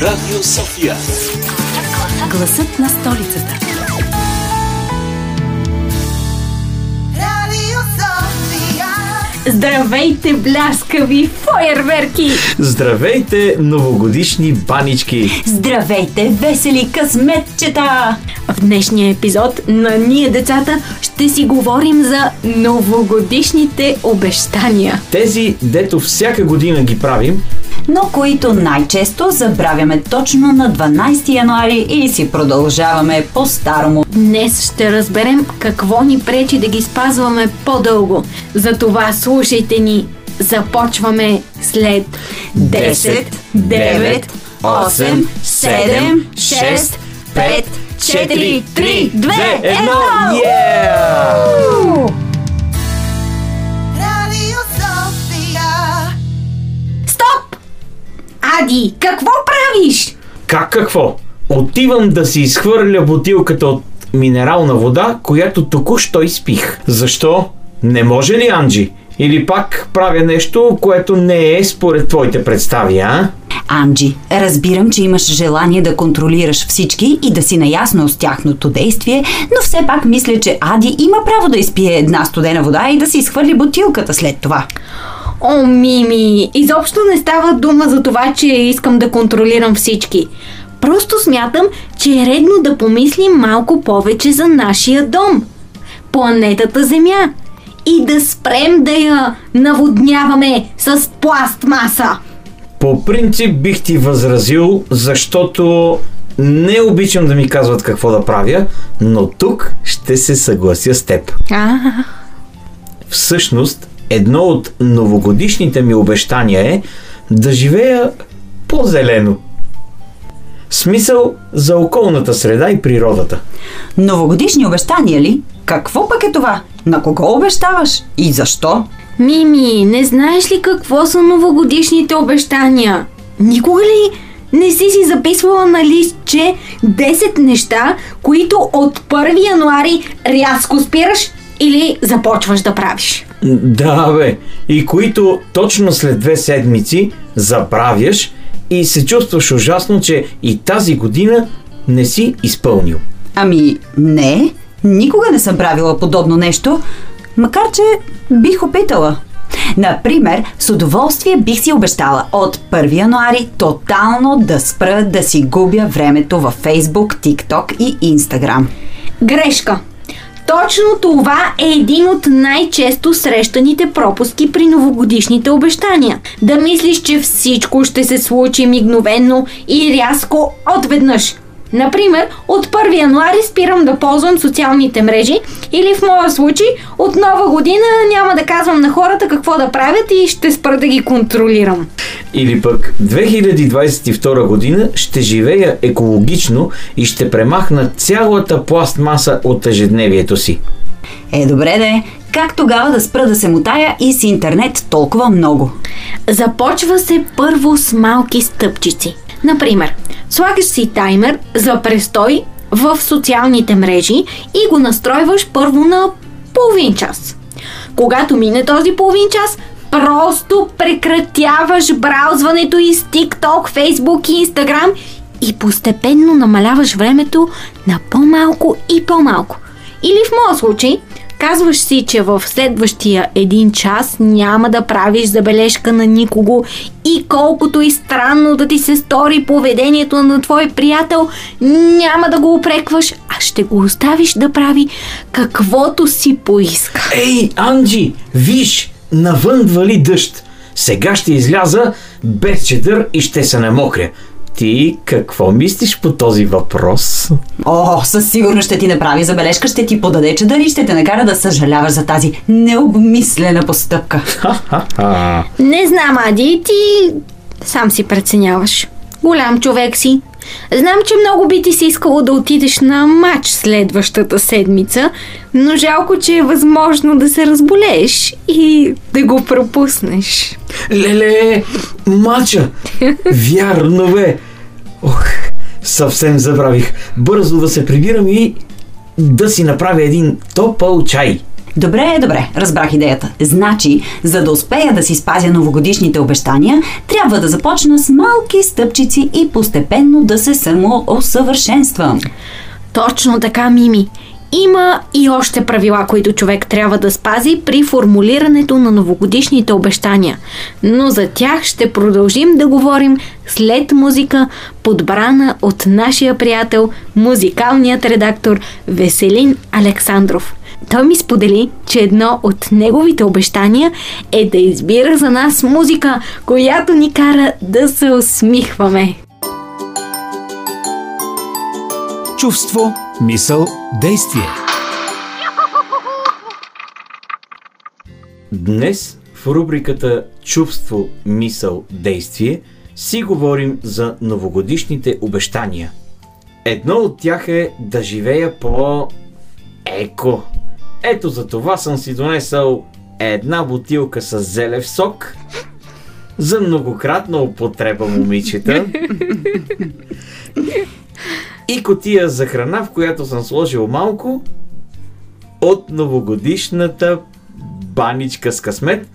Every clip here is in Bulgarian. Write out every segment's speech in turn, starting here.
Радио София. Гласът на столицата. Здравейте, бляскави фойерверки! Здравейте, новогодишни банички! Здравейте, весели късметчета! В днешния епизод на Ние децата ще си говорим за новогодишните обещания. Тези, дето всяка година ги правим, но които най-често забравяме точно на 12 януари и си продължаваме по-старому. Днес ще разберем какво ни пречи да ги спазваме по-дълго. Затова слушайте ни. Започваме след 10, 9, 8, 7, 6, 5, 4, 3, 2, 1! Yeah! Стоп! Ади, какво правиш? Как какво? Отивам да си изхвърля бутилката от минерална вода, която току-що изпих. Защо? Не може ли, Анджи? Или пак правя нещо, което не е според твоите представи, а? Анджи, разбирам, че имаш желание да контролираш всички и да си наясно с тяхното действие, но все пак мисля, че Ади има право да изпие една студена вода и да си изхвърли бутилката след това. О, Мими, изобщо не става дума за това, че искам да контролирам всички. Просто смятам, че е редно да помислим малко повече за нашия дом. Планетата Земя. И да спрем да я наводняваме с пластмаса. По принцип бих ти възразил, защото не обичам да ми казват какво да правя, но тук ще се съглася с теб. А, Всъщност, едно от новогодишните ми обещания е да живея по-зелено. Смисъл за околната среда и природата. Новогодишни обещания ли? Какво пък е това? На кого обещаваш? И защо? Мими, не знаеш ли какво са новогодишните обещания? Никога ли не си си записвала на листче 10 неща, които от 1 януари рязко спираш или започваш да правиш? Да, бе. И които точно след две седмици забравяш и се чувстваш ужасно, че и тази година не си изпълнил. Ами, не. Никога не съм правила подобно нещо, макар че бих опитала. Например, с удоволствие бих си обещала от 1 януари тотално да спра да си губя времето във Facebook, TikTok и Instagram. Грешка! Точно това е един от най-често срещаните пропуски при новогодишните обещания. Да мислиш, че всичко ще се случи мигновенно и рязко отведнъж. Например, от 1 януари спирам да ползвам социалните мрежи или в моя случай от нова година няма да казвам на хората какво да правят и ще спра да ги контролирам. Или пък 2022 година ще живея екологично и ще премахна цялата пластмаса от ежедневието си. Е, добре де, как тогава да спра да се мутая и с интернет толкова много? Започва се първо с малки стъпчици. Например, слагаш си таймер за престой в социалните мрежи и го настройваш първо на половин час. Когато мине този половин час, просто прекратяваш браузването и с TikTok, Facebook и Instagram и постепенно намаляваш времето на по-малко и по-малко. Или в моя случай, казваш си, че в следващия един час няма да правиш забележка на никого и колкото и странно да ти се стори поведението на твой приятел, няма да го опрекваш, а ще го оставиш да прави каквото си поиска. Ей, Анджи, виж, навън вали дъжд. Сега ще изляза без чедър и ще се намокря. Ти какво мислиш по този въпрос? О, със сигурност ще ти направи забележка, ще ти подаде чадър и ще те накара да съжаляваш за тази необмислена постъпка. Не знам, Ади, ти сам си преценяваш. Голям човек си. Знам, че много би ти се искало да отидеш на матч следващата седмица, но жалко, че е възможно да се разболееш и да го пропуснеш. Леле, мача! Вярно бе! Ох, съвсем забравих. Бързо да се прибирам и да си направя един топъл чай. Добре, добре, разбрах идеята. Значи, за да успея да си спазя новогодишните обещания, трябва да започна с малки стъпчици и постепенно да се самоусъвършенствам. Точно така, Мими. Има и още правила, които човек трябва да спази при формулирането на новогодишните обещания. Но за тях ще продължим да говорим след музика, подбрана от нашия приятел, музикалният редактор Веселин Александров. Той ми сподели, че едно от неговите обещания е да избира за нас музика, която ни кара да се усмихваме. Чувство, мисъл, действие. Днес в рубриката Чувство, мисъл, действие си говорим за новогодишните обещания. Едно от тях е да живея по еко. Ето за това съм си донесъл една бутилка с зелев сок за многократна употреба, момичета. И котия за храна, в която съм сложил малко от новогодишната баничка с късмет,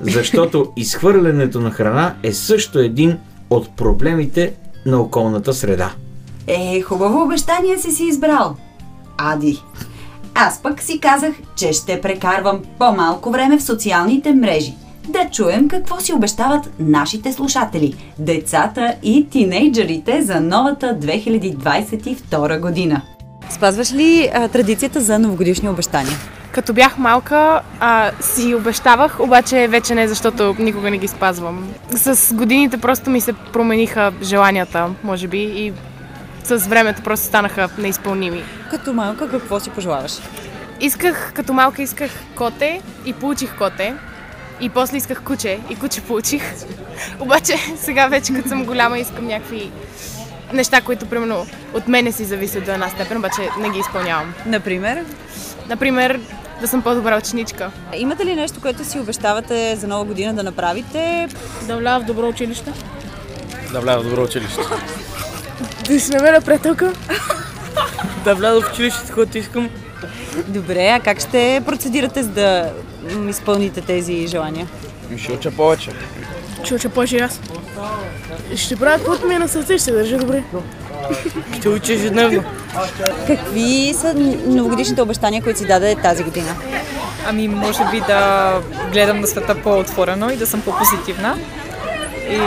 защото изхвърлянето на храна е също един от проблемите на околната среда. Е, хубаво обещание си си избрал. Ади. Аз пък си казах, че ще прекарвам по-малко време в социалните мрежи. Да чуем какво си обещават нашите слушатели, децата и тинейджерите за новата 2022 година. Спазваш ли а, традицията за новогодишни обещания? Като бях малка, а, си обещавах, обаче вече не, защото никога не ги спазвам. С годините просто ми се промениха желанията, може би, и с времето просто станаха неизпълними. Като малка какво си пожелаваш? Исках, като малка исках коте и получих коте. И после исках куче и куче получих. Обаче сега вече като съм голяма искам някакви неща, които примерно от мене си зависят до една степен, обаче не ги изпълнявам. Например? Например, да съм по-добра ученичка. Имате ли нещо, което си обещавате за нова година да направите? Да влява в добро училище. Да вляза в добро училище. Да си намеря приятелка. Да вляза в училището, което искам. Добре, а как ще процедирате за да изпълните тези желания? Ще уча повече. Ще уча повече и аз. Ще правя каквото ми е на сърце ще държа добре. Ще уча ежедневно. Какви са новогодишните обещания, които си даде тази година? Ами, може би да гледам на света по-отворено и да съм по-позитивна. И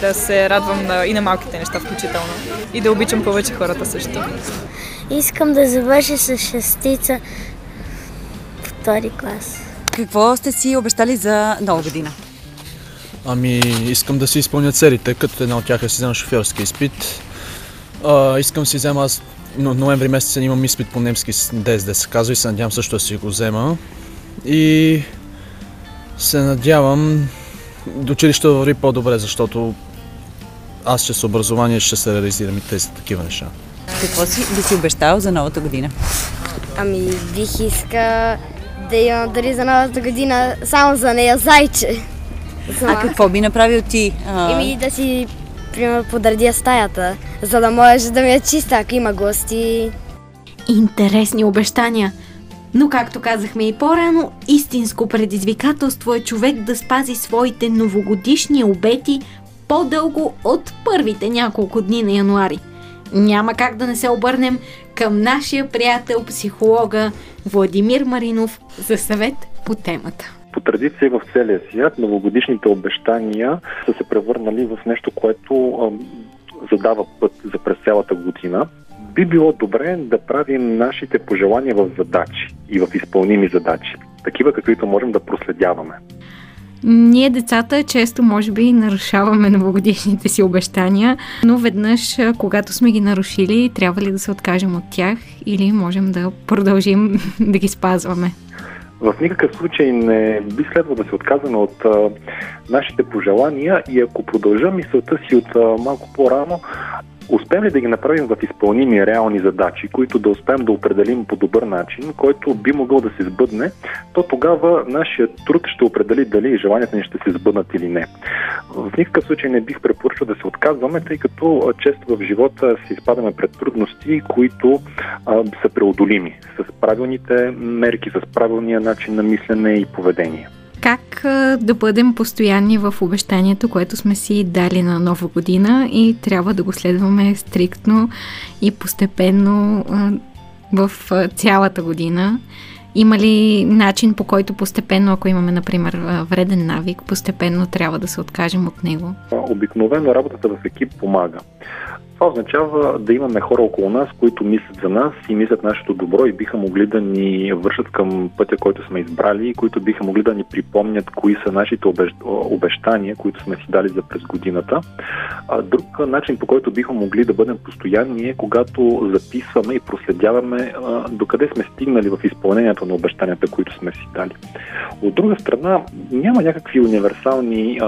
да се радвам на, и на малките неща включително. И да обичам повече хората също. Искам да завърша с шестица втори клас. Какво сте си обещали за нова година? Ами, искам да си изпълня целите, като една от тях е да си взема шофьорски изпит. А, искам си взема, аз но, ноември месец имам изпит по немски ДСД се казва и се надявам също да си го взема. И се надявам до училище върви по-добре, защото аз чрез образование ще се реализирам и тези такива неща. Какво си би си обещал за новата година? Ами бих иска да имам дали за новата година само за нея зайче. А какво би направил ти? А, Еми да си, примерно, подредя стаята, за да може да ми е чиста, ако има гости. Интересни обещания. Но както казахме и по-рано, истинско предизвикателство е човек да спази своите новогодишни обети по-дълго от първите няколко дни на януари. Няма как да не се обърнем към нашия приятел, психолога Владимир Маринов за съвет по темата. По традиция в целия свят новогодишните обещания са се превърнали в нещо, което задава път за през цялата година. Би било добре да правим нашите пожелания в задачи и в изпълними задачи, такива каквито можем да проследяваме. Ние децата често може би нарушаваме новогодишните си обещания, но веднъж, когато сме ги нарушили, трябва ли да се откажем от тях или можем да продължим да ги спазваме? В никакъв случай не би следвало да се отказваме от а, нашите пожелания и ако продължа мисълта си от а, малко по-рано, успеем ли да ги направим в изпълними реални задачи, които да успеем да определим по добър начин, който би могъл да се сбъдне, то тогава нашия труд ще определи дали желанията ни ще се сбъднат или не. В никакъв случай не бих препоръчал да се отказваме, тъй като често в живота се изпадаме пред трудности, които а, са преодолими с правилните мерки, с правилния начин на мислене и поведение да бъдем постоянни в обещанието, което сме си дали на нова година и трябва да го следваме стриктно и постепенно в цялата година. Има ли начин по който постепенно, ако имаме, например, вреден навик, постепенно трябва да се откажем от него? Обикновено работата в екип помага. Това означава да имаме хора около нас, които мислят за нас и мислят нашето добро и биха могли да ни вършат към пътя, който сме избрали и които биха могли да ни припомнят кои са нашите обещания, които сме си дали за през годината. Друг начин, по който биха могли да бъдем постоянни е когато записваме и проследяваме докъде сме стигнали в изпълнението на обещанията, които сме си дали. От друга страна, няма някакви универсални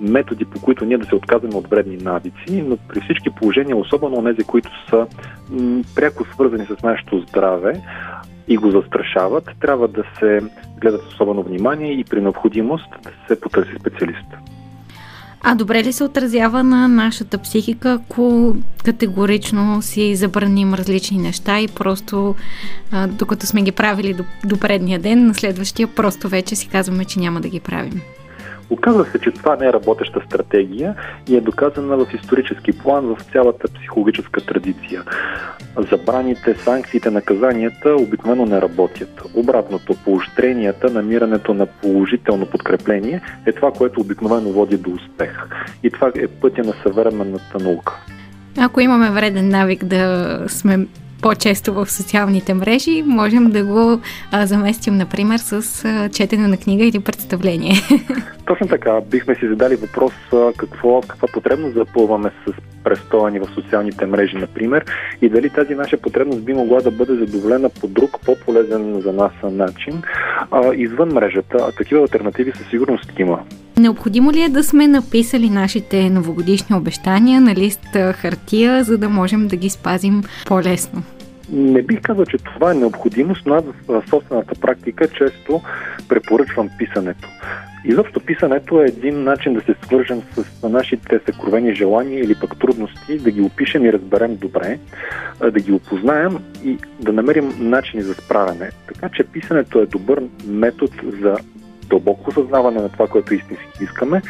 методи, по които ние да се отказваме от вредни навици, но при всички положения, особено тези, които са м- пряко свързани с нашето здраве и го застрашават, трябва да се гледат особено внимание и при необходимост да се потърси специалист. А добре ли се отразява на нашата психика, ако категорично си забраним различни неща и просто а, докато сме ги правили до, до предния ден, на следващия просто вече си казваме, че няма да ги правим? Оказва се, че това не е работеща стратегия и е доказана в исторически план в цялата психологическа традиция. Забраните, санкциите, наказанията обикновено не работят. Обратното, поощренията, намирането на положително подкрепление е това, което обикновено води до успех. И това е пътя на съвременната наука. Ако имаме вреден навик да сме по-често в социалните мрежи, можем да го а, заместим, например, с а, четене на книга или представление. Точно така. Бихме си задали въпрос какво, каква потребност запълваме с престоя ни в социалните мрежи, например, и дали тази наша потребност би могла да бъде задоволена по друг, по-полезен за нас начин, а, извън мрежата. А такива альтернативи със сигурност има. Необходимо ли е да сме написали нашите новогодишни обещания на лист хартия, за да можем да ги спазим по-лесно? Не бих казал, че това е необходимост, но аз в собствената практика често препоръчвам писането. Изобщо писането е един начин да се свържем с нашите съкровени желания или пък трудности, да ги опишем и разберем добре, да ги опознаем и да намерим начини за справяне. Така че писането е добър метод за дълбоко осъзнаване на това, което истински искаме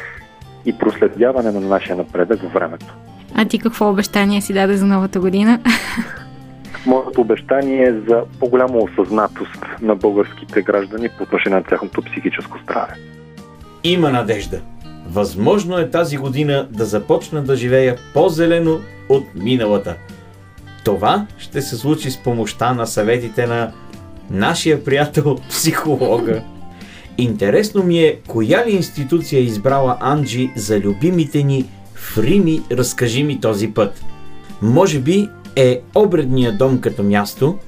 и проследяване на нашия напредък във времето. А ти какво обещание си даде за новата година? Моето обещание е за по-голяма осъзнатост на българските граждани по отношение на тяхното психическо здраве. Има надежда. Възможно е тази година да започна да живея по-зелено от миналата. Това ще се случи с помощта на съветите на нашия приятел психолога. Интересно ми е, коя ли институция е избрала Анджи за любимите ни Фрими, разкажи ми този път. Може би е обредния дом като място,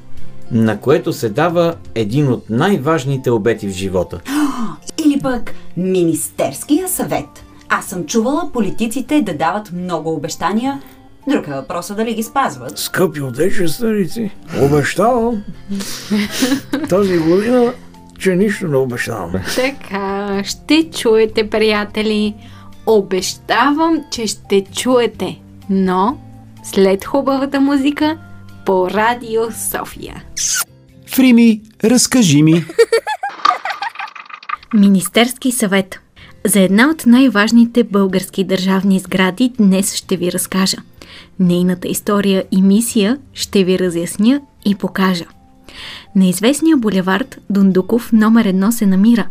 на което се дава един от най-важните обети в живота. Или пък Министерския съвет. Аз съм чувала политиците да дават много обещания, Друг е въпросът дали ги спазват. Скъпи отечественици, обещавам тази година, че нищо не обещавам. Така, ще чуете, приятели. Обещавам, че ще чуете, но след хубавата музика по Радио София. Фрими, разкажи ми. Министерски съвет. За една от най-важните български държавни сгради днес ще ви разкажа. Нейната история и мисия ще ви разясня и покажа. На известния булевард Дундуков номер едно се намира.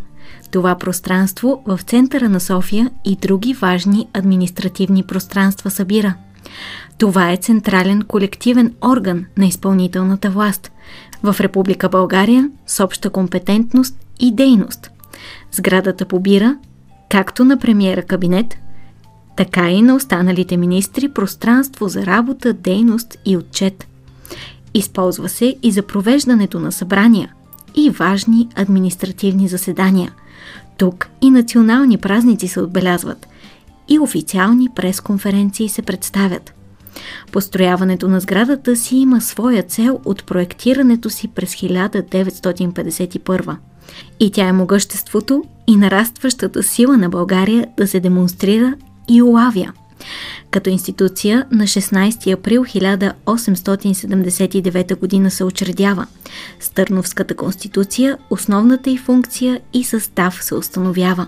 Това пространство в центъра на София и други важни административни пространства събира. Това е централен колективен орган на изпълнителната власт в Република България с обща компетентност и дейност. Сградата побира както на премиера кабинет, така и на останалите министри пространство за работа, дейност и отчет. Използва се и за провеждането на събрания и важни административни заседания. Тук и национални празници се отбелязват и официални пресконференции се представят. Построяването на сградата си има своя цел от проектирането си през 1951. И тя е могъществото и нарастващата сила на България да се демонстрира и улавя. Като институция на 16 април 1879 г. се учредява. С Търновската конституция основната й функция и състав се установява.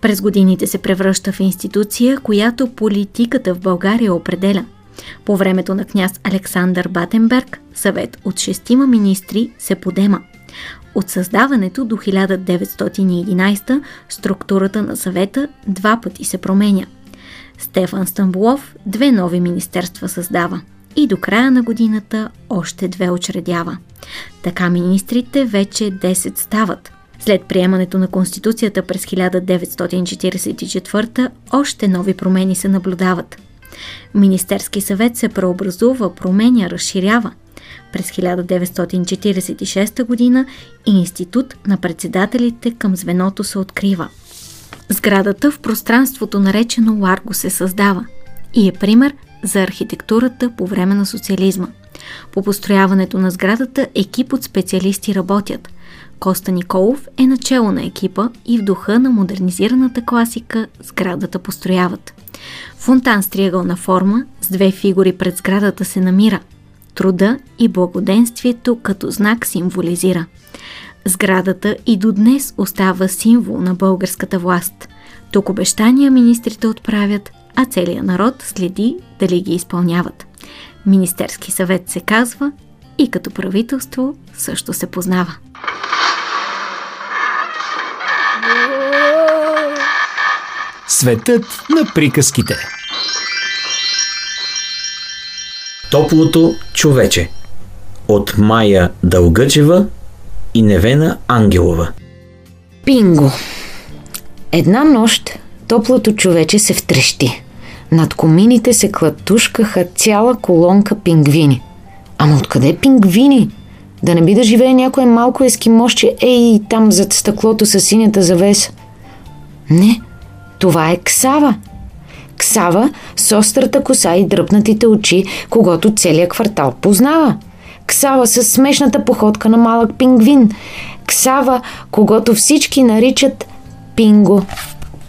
През годините се превръща в институция, която политиката в България определя. По времето на княз Александър Батенберг, съвет от шестима министри се подема. От създаването до 1911 структурата на съвета два пъти се променя. Стефан Стамбулов две нови министерства създава и до края на годината още две учредява. Така министрите вече 10 стават – след приемането на Конституцията през 1944 още нови промени се наблюдават. Министерски съвет се преобразува, променя, разширява. През 1946 г. Институт на председателите към звеното се открива. Сградата в пространството наречено Ларго се създава и е пример за архитектурата по време на социализма. По построяването на сградата екип от специалисти работят – Коста Николов е начало на екипа и в духа на модернизираната класика сградата построяват. Фонтан с триъгълна форма с две фигури пред сградата се намира. Труда и благоденствието като знак символизира. Сградата и до днес остава символ на българската власт. Тук обещания министрите отправят, а целият народ следи дали ги изпълняват. Министерски съвет се казва и като правителство също се познава. Светът на приказките. Топлото човече от Майя Дългъчева и Невена Ангелова. Пинго Една нощ топлото човече се втрещи. Над комините се клатушкаха цяла колонка пингвини. Ама откъде пингвини? Да не би да живее някое малко ескимощче, ей, там зад стъклото с синята завеса. Не, това е Ксава. Ксава с острата коса и дръпнатите очи, когато целият квартал познава. Ксава с смешната походка на малък пингвин. Ксава, когато всички наричат Пинго.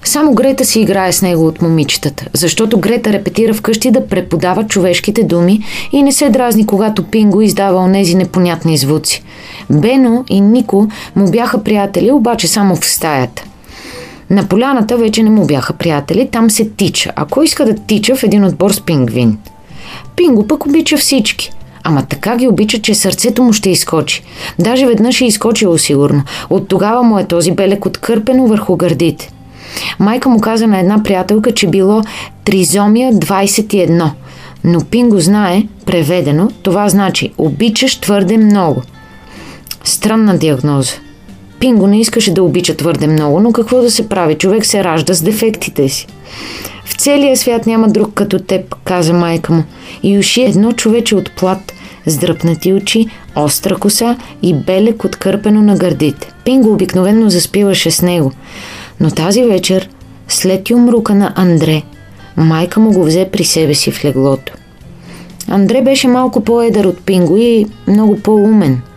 Само Грета си играе с него от момичетата, защото Грета репетира вкъщи да преподава човешките думи и не се дразни, когато Пинго издава онези непонятни звуци. Бено и Нико му бяха приятели, обаче само в стаята. На поляната вече не му бяха приятели, там се тича. Ако иска да тича в един отбор с пингвин? Пинго пък обича всички. Ама така ги обича, че сърцето му ще изкочи. Даже веднъж е изкочило сигурно. От тогава му е този белек откърпено върху гърдите. Майка му каза на една приятелка, че било тризомия 21. Но Пинго знае, преведено, това значи обичаш твърде много. Странна диагноза. Пинго не искаше да обича твърде много, но какво да се прави? Човек се ражда с дефектите си. В целия свят няма друг като теб, каза майка му. И уши едно човече от плат, с дръпнати очи, остра коса и белек откърпено на гърдите. Пинго обикновенно заспиваше с него. Но тази вечер, след юмрука на Андре, майка му го взе при себе си в леглото. Андре беше малко по-едър от Пинго и много по-умен –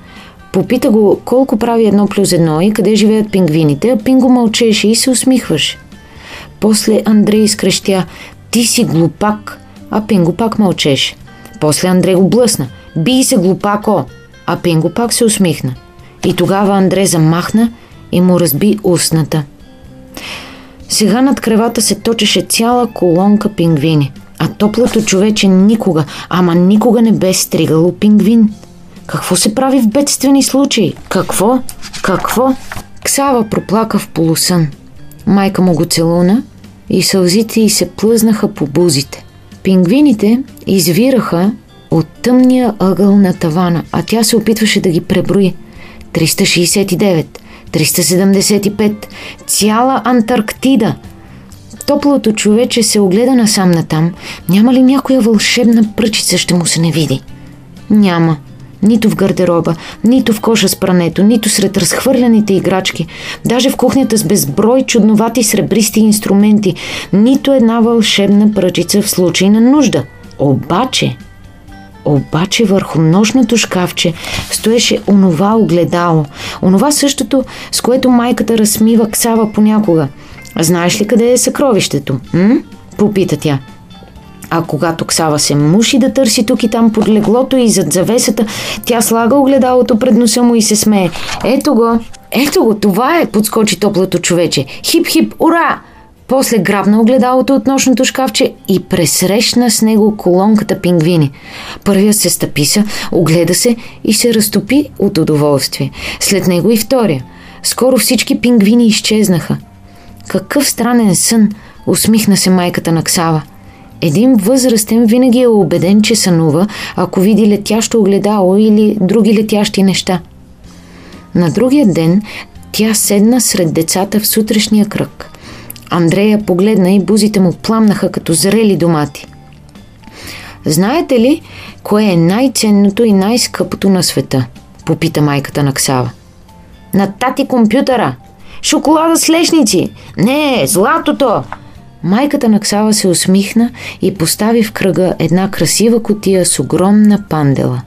Попита го колко прави едно плюс едно и къде живеят пингвините, а Пинго мълчеше и се усмихваше. После Андрей изкрещя «Ти си глупак!» а Пинго пак мълчеше. После Андрей го блъсна «Бий се, глупако!» а Пинго пак се усмихна. И тогава Андрей замахна и му разби устната. Сега над кревата се точеше цяла колонка пингвини, а топлото човече никога, ама никога не бе стригало пингвин – какво се прави в бедствени случаи? Какво? Какво? Ксава проплака в полусън. Майка му го целуна и сълзите й се плъзнаха по бузите. Пингвините извираха от тъмния ъгъл на тавана, а тя се опитваше да ги преброи. 369, 375, цяла Антарктида. Топлото човече се огледа насам натам. Няма ли някоя вълшебна пръчица ще му се не види? Няма. Нито в гардероба, нито в коша с прането, нито сред разхвърляните играчки, даже в кухнята с безброй чудновати сребристи инструменти, нито една вълшебна пръчица в случай на нужда. Обаче, обаче върху нощното шкафче стоеше онова огледало. Онова същото, с което майката разсмива Ксава понякога. Знаеш ли къде е съкровището? М? Попита тя. А когато Ксава се муши да търси тук и там под леглото и зад завесата, тя слага огледалото пред носа му и се смее. Ето го, ето го, това е, подскочи топлото човече. Хип-хип, ура! После грабна огледалото от нощното шкафче и пресрещна с него колонката пингвини. Първият се стъписа, огледа се и се разтопи от удоволствие. След него и втория. Скоро всички пингвини изчезнаха. Какъв странен сън, усмихна се майката на Ксава. Един възрастен винаги е убеден, че сънува, ако види летящо огледало или други летящи неща. На другия ден тя седна сред децата в сутрешния кръг. Андрея погледна и бузите му пламнаха като зрели домати. Знаете ли, кое е най-ценното и най-скъпото на света? Попита майката на Ксава. На тати компютъра! Шоколада с лешници! Не, златото! Майката на Ксава се усмихна и постави в кръга една красива котия с огромна пандела.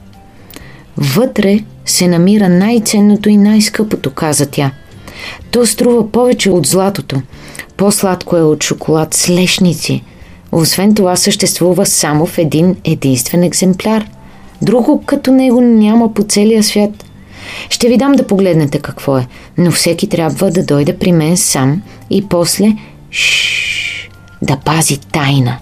Вътре се намира най-ценното и най-скъпото, каза тя. То струва повече от златото. По-сладко е от шоколад с лешници. Освен това съществува само в един единствен екземпляр. Друго като него няма по целия свят. Ще ви дам да погледнете какво е, но всеки трябва да дойде при мен сам и после шш, да пази тайна.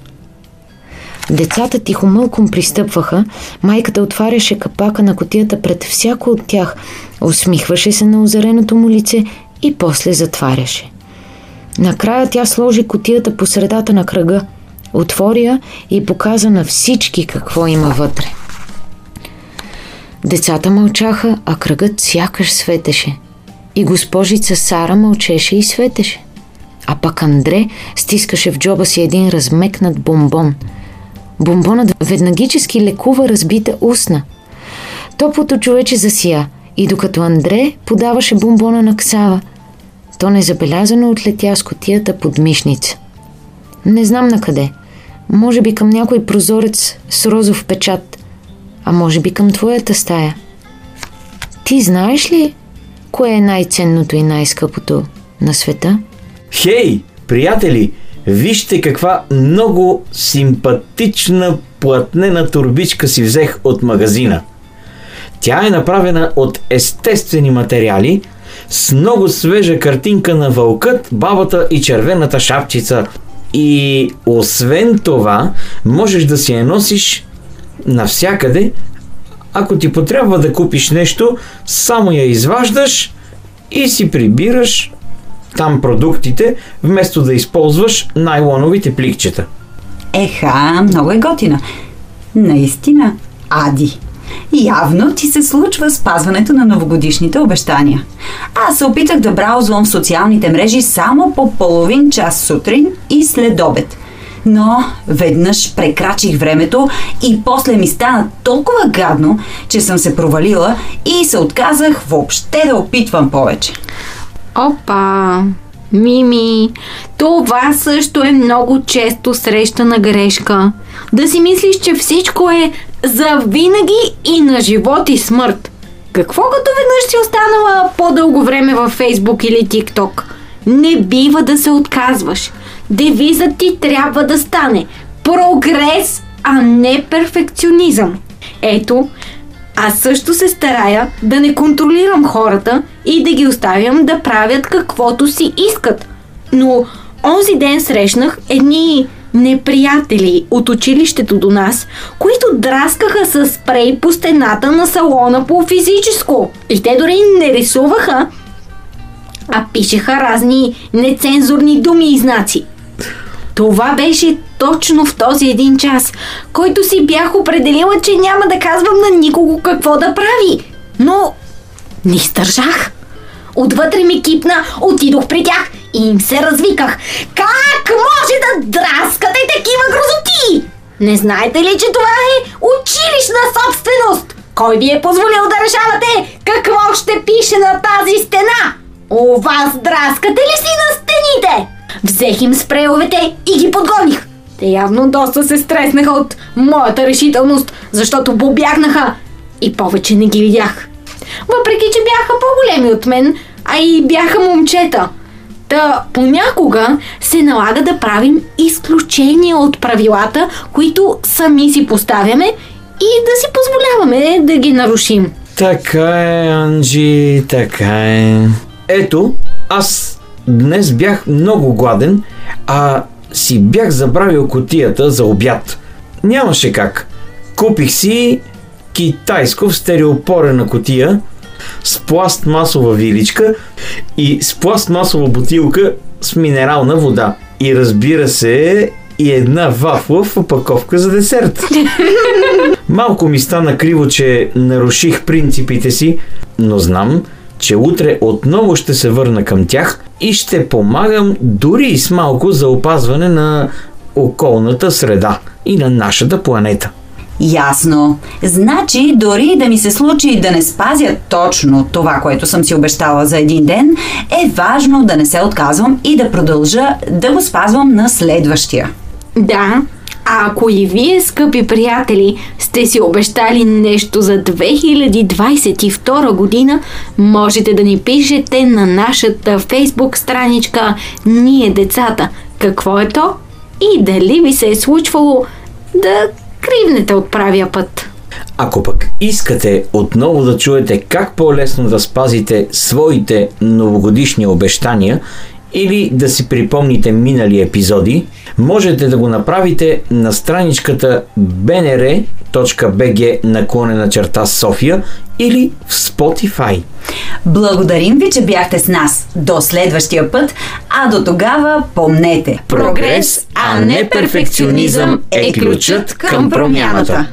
Децата тихомълком пристъпваха, майката отваряше капака на котията пред всяко от тях, усмихваше се на озареното му лице и после затваряше. Накрая тя сложи котията по средата на кръга, отвори я и показа на всички какво има вътре. Децата мълчаха, а кръгът сякаш светеше. И госпожица Сара мълчеше и светеше. А пък Андре стискаше в джоба си един размекнат бомбон. Бомбонът веднагически лекува разбита устна. Топлото човече засия и докато Андре подаваше бомбона на Ксава, то незабелязано отлетя с котията под мишница. Не знам на къде. Може би към някой прозорец с розов печат, а може би към твоята стая. Ти знаеш ли кое е най-ценното и най-скъпото на света? Хей, приятели, вижте каква много симпатична платнена турбичка си взех от магазина. Тя е направена от естествени материали, с много свежа картинка на вълкът, бабата и червената шапчица. И освен това, можеш да си я носиш навсякъде. Ако ти потрябва да купиш нещо, само я изваждаш и си прибираш там продуктите, вместо да използваш найлоновите пликчета. Еха, много е готина. Наистина, Ади. Явно ти се случва спазването на новогодишните обещания. Аз се опитах да браузвам в социалните мрежи само по половин час сутрин и след обед. Но веднъж прекрачих времето и после ми стана толкова гадно, че съм се провалила и се отказах въобще да опитвам повече. Опа! Мими, това също е много често срещана грешка. Да си мислиш, че всичко е за винаги и на живот и смърт. Какво като веднъж си останала по-дълго време във Фейсбук или ТикТок? Не бива да се отказваш. Девизът ти трябва да стане прогрес, а не перфекционизъм. Ето, аз също се старая да не контролирам хората и да ги оставям да правят каквото си искат. Но онзи ден срещнах едни неприятели от училището до нас, които драскаха с спрей по стената на салона по физическо. И те дори не рисуваха, а пишеха разни нецензурни думи и знаци. Това беше точно в този един час, който си бях определила, че няма да казвам на никого какво да прави. Но не издържах. Отвътре ми кипна, отидох при тях и им се развиках. Как може да драскате такива грозоти? Не знаете ли, че това е училищна собственост? Кой ви е позволил да решавате какво ще пише на тази стена? У вас драскате ли си на стените? Взех им спрейовете и ги подгоних. Те явно доста се стреснаха от моята решителност, защото побягнаха и повече не ги видях. Въпреки, че бяха по-големи от мен, а и бяха момчета. Та понякога се налага да правим изключения от правилата, които сами си поставяме и да си позволяваме да ги нарушим. Така е, Анджи, така е. Ето, аз днес бях много гладен, а си бях забравил котията за обяд. Нямаше как. Купих си китайско в стереопорена котия с пластмасова виличка и с пластмасова бутилка с минерална вода. И разбира се, и една вафла в опаковка за десерт. Малко ми стана криво, че наруших принципите си, но знам, че утре отново ще се върна към тях и ще помагам дори и с малко за опазване на околната среда и на нашата планета. Ясно. Значи, дори да ми се случи да не спазя точно това, което съм си обещала за един ден, е важно да не се отказвам и да продължа да го спазвам на следващия. Да, а ако и вие, скъпи приятели, сте си обещали нещо за 2022 година, можете да ни пишете на нашата фейсбук страничка Ние децата. Какво е то? И дали ви се е случвало да кривнете от правия път. Ако пък искате отново да чуете как по-лесно да спазите своите новогодишни обещания или да си припомните минали епизоди, можете да го направите на страничката bnr.bg наклонена черта София или в Spotify. Благодарим ви, че бяхте с нас. До следващия път, а до тогава помнете. Прогрес, а не перфекционизъм е ключът към промяната.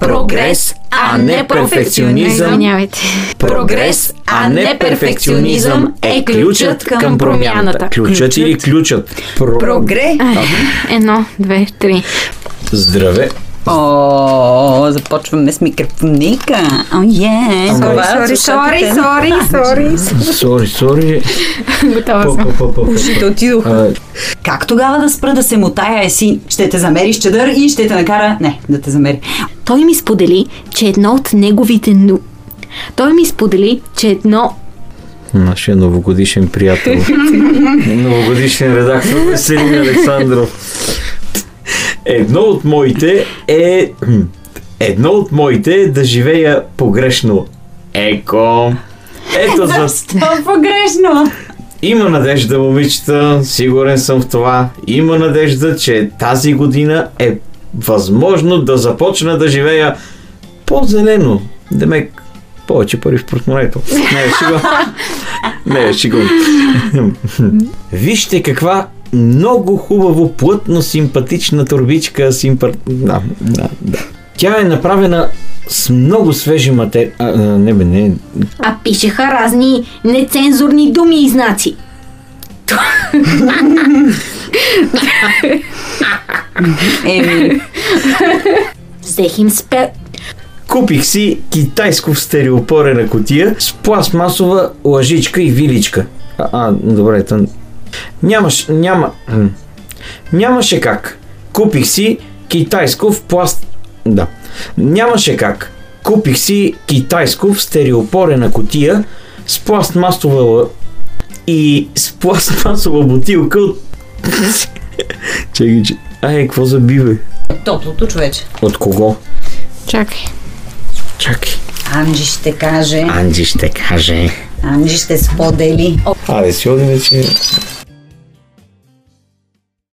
Прогрес, а не перфекционизъм. Извинявайте. Прогрес, а не перфекционизъм е ключът към промяната. Ключът или ключът? Про... Прогре. Едно, две, три. Здраве! О, започваме с микрофоника. О, е. Сори, сори, сори, сори, сори. Сори. Готова съм. Ушите отидоха. Как тогава да спра да се мутая еси? Ще те замери с чадър и ще те накара... Не, да те замери. Той ми сподели, че едно от неговите... Той ми сподели, че едно Нашия новогодишен приятел. новогодишен редактор Веселин Александров. Едно от моите е... Едно от моите е да живея погрешно. Еко. Ето за... Защо погрешно? Има надежда, момичета, сигурен съм в това. Има надежда, че тази година е възможно да започна да живея по-зелено. Демек, повече пари в портмонето. Не, е шегувам. Не, е. Вижте каква много хубаво, плътно, симпатична турбичка. Симпа... Да, да, да. Тя е направена с много свежи материали. Не бе, не. А пишеха разни нецензурни думи и знаци. Еми, Взех им спе... Купих си китайско в стереопорена котия с пластмасова лъжичка и виличка. А, а добре, тън... Нямаш, няма... Нямаше как. Купих си китайско в пласт... Да. Нямаше как. Купих си китайско в стереопорена котия с пластмасова и с пластмасова бутилка от... Чакай, че... Ай, какво заби, бе? топлото човече. От кого? Чакай. Чакай. Анджи ще каже. Анджи ще каже. Анджи ще сподели. Абе, си одиме, че...